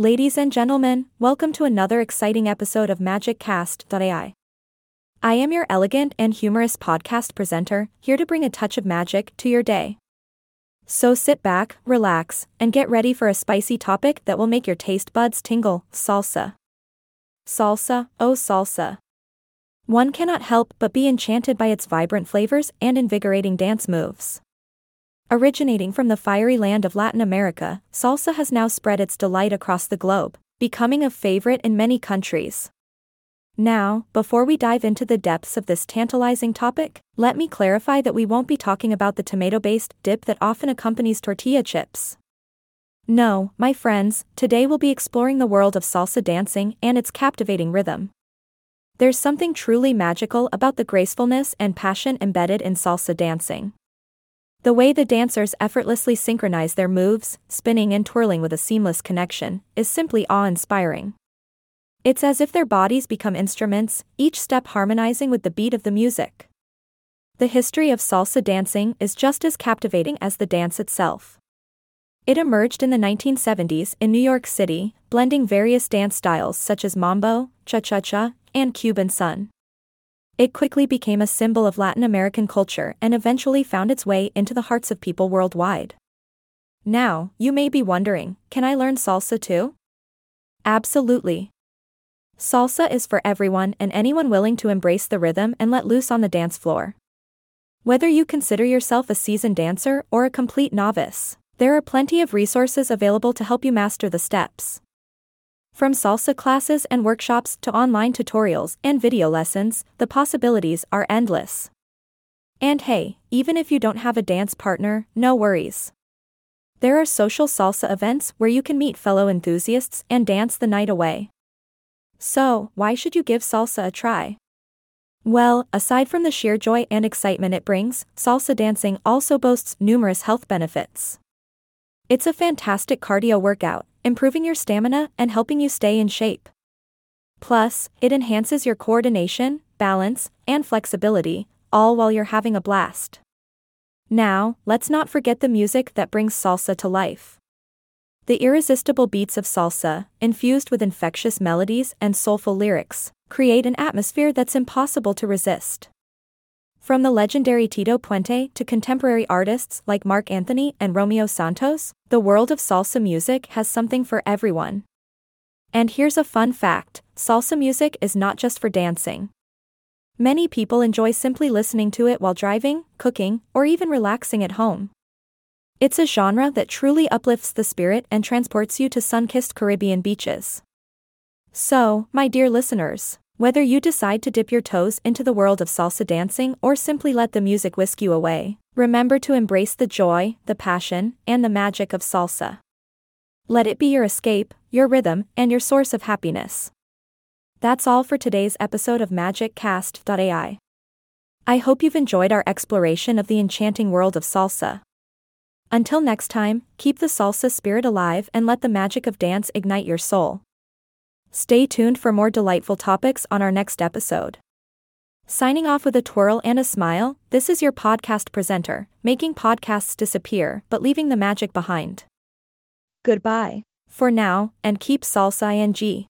Ladies and gentlemen, welcome to another exciting episode of MagicCast.ai. I am your elegant and humorous podcast presenter, here to bring a touch of magic to your day. So sit back, relax, and get ready for a spicy topic that will make your taste buds tingle salsa. Salsa, oh salsa. One cannot help but be enchanted by its vibrant flavors and invigorating dance moves. Originating from the fiery land of Latin America, salsa has now spread its delight across the globe, becoming a favorite in many countries. Now, before we dive into the depths of this tantalizing topic, let me clarify that we won't be talking about the tomato based dip that often accompanies tortilla chips. No, my friends, today we'll be exploring the world of salsa dancing and its captivating rhythm. There's something truly magical about the gracefulness and passion embedded in salsa dancing. The way the dancers effortlessly synchronize their moves, spinning and twirling with a seamless connection, is simply awe inspiring. It's as if their bodies become instruments, each step harmonizing with the beat of the music. The history of salsa dancing is just as captivating as the dance itself. It emerged in the 1970s in New York City, blending various dance styles such as mambo, cha cha cha, and Cuban son. It quickly became a symbol of Latin American culture and eventually found its way into the hearts of people worldwide. Now, you may be wondering can I learn salsa too? Absolutely. Salsa is for everyone and anyone willing to embrace the rhythm and let loose on the dance floor. Whether you consider yourself a seasoned dancer or a complete novice, there are plenty of resources available to help you master the steps. From salsa classes and workshops to online tutorials and video lessons, the possibilities are endless. And hey, even if you don't have a dance partner, no worries. There are social salsa events where you can meet fellow enthusiasts and dance the night away. So, why should you give salsa a try? Well, aside from the sheer joy and excitement it brings, salsa dancing also boasts numerous health benefits. It's a fantastic cardio workout, improving your stamina and helping you stay in shape. Plus, it enhances your coordination, balance, and flexibility, all while you're having a blast. Now, let's not forget the music that brings salsa to life. The irresistible beats of salsa, infused with infectious melodies and soulful lyrics, create an atmosphere that's impossible to resist. From the legendary Tito Puente to contemporary artists like Marc Anthony and Romeo Santos, the world of salsa music has something for everyone. And here's a fun fact salsa music is not just for dancing. Many people enjoy simply listening to it while driving, cooking, or even relaxing at home. It's a genre that truly uplifts the spirit and transports you to sun kissed Caribbean beaches. So, my dear listeners, whether you decide to dip your toes into the world of salsa dancing or simply let the music whisk you away, remember to embrace the joy, the passion, and the magic of salsa. Let it be your escape, your rhythm, and your source of happiness. That's all for today's episode of MagicCast.ai. I hope you've enjoyed our exploration of the enchanting world of salsa. Until next time, keep the salsa spirit alive and let the magic of dance ignite your soul. Stay tuned for more delightful topics on our next episode. Signing off with a twirl and a smile, this is your podcast presenter, making podcasts disappear but leaving the magic behind. Goodbye. For now, and keep salsa ing.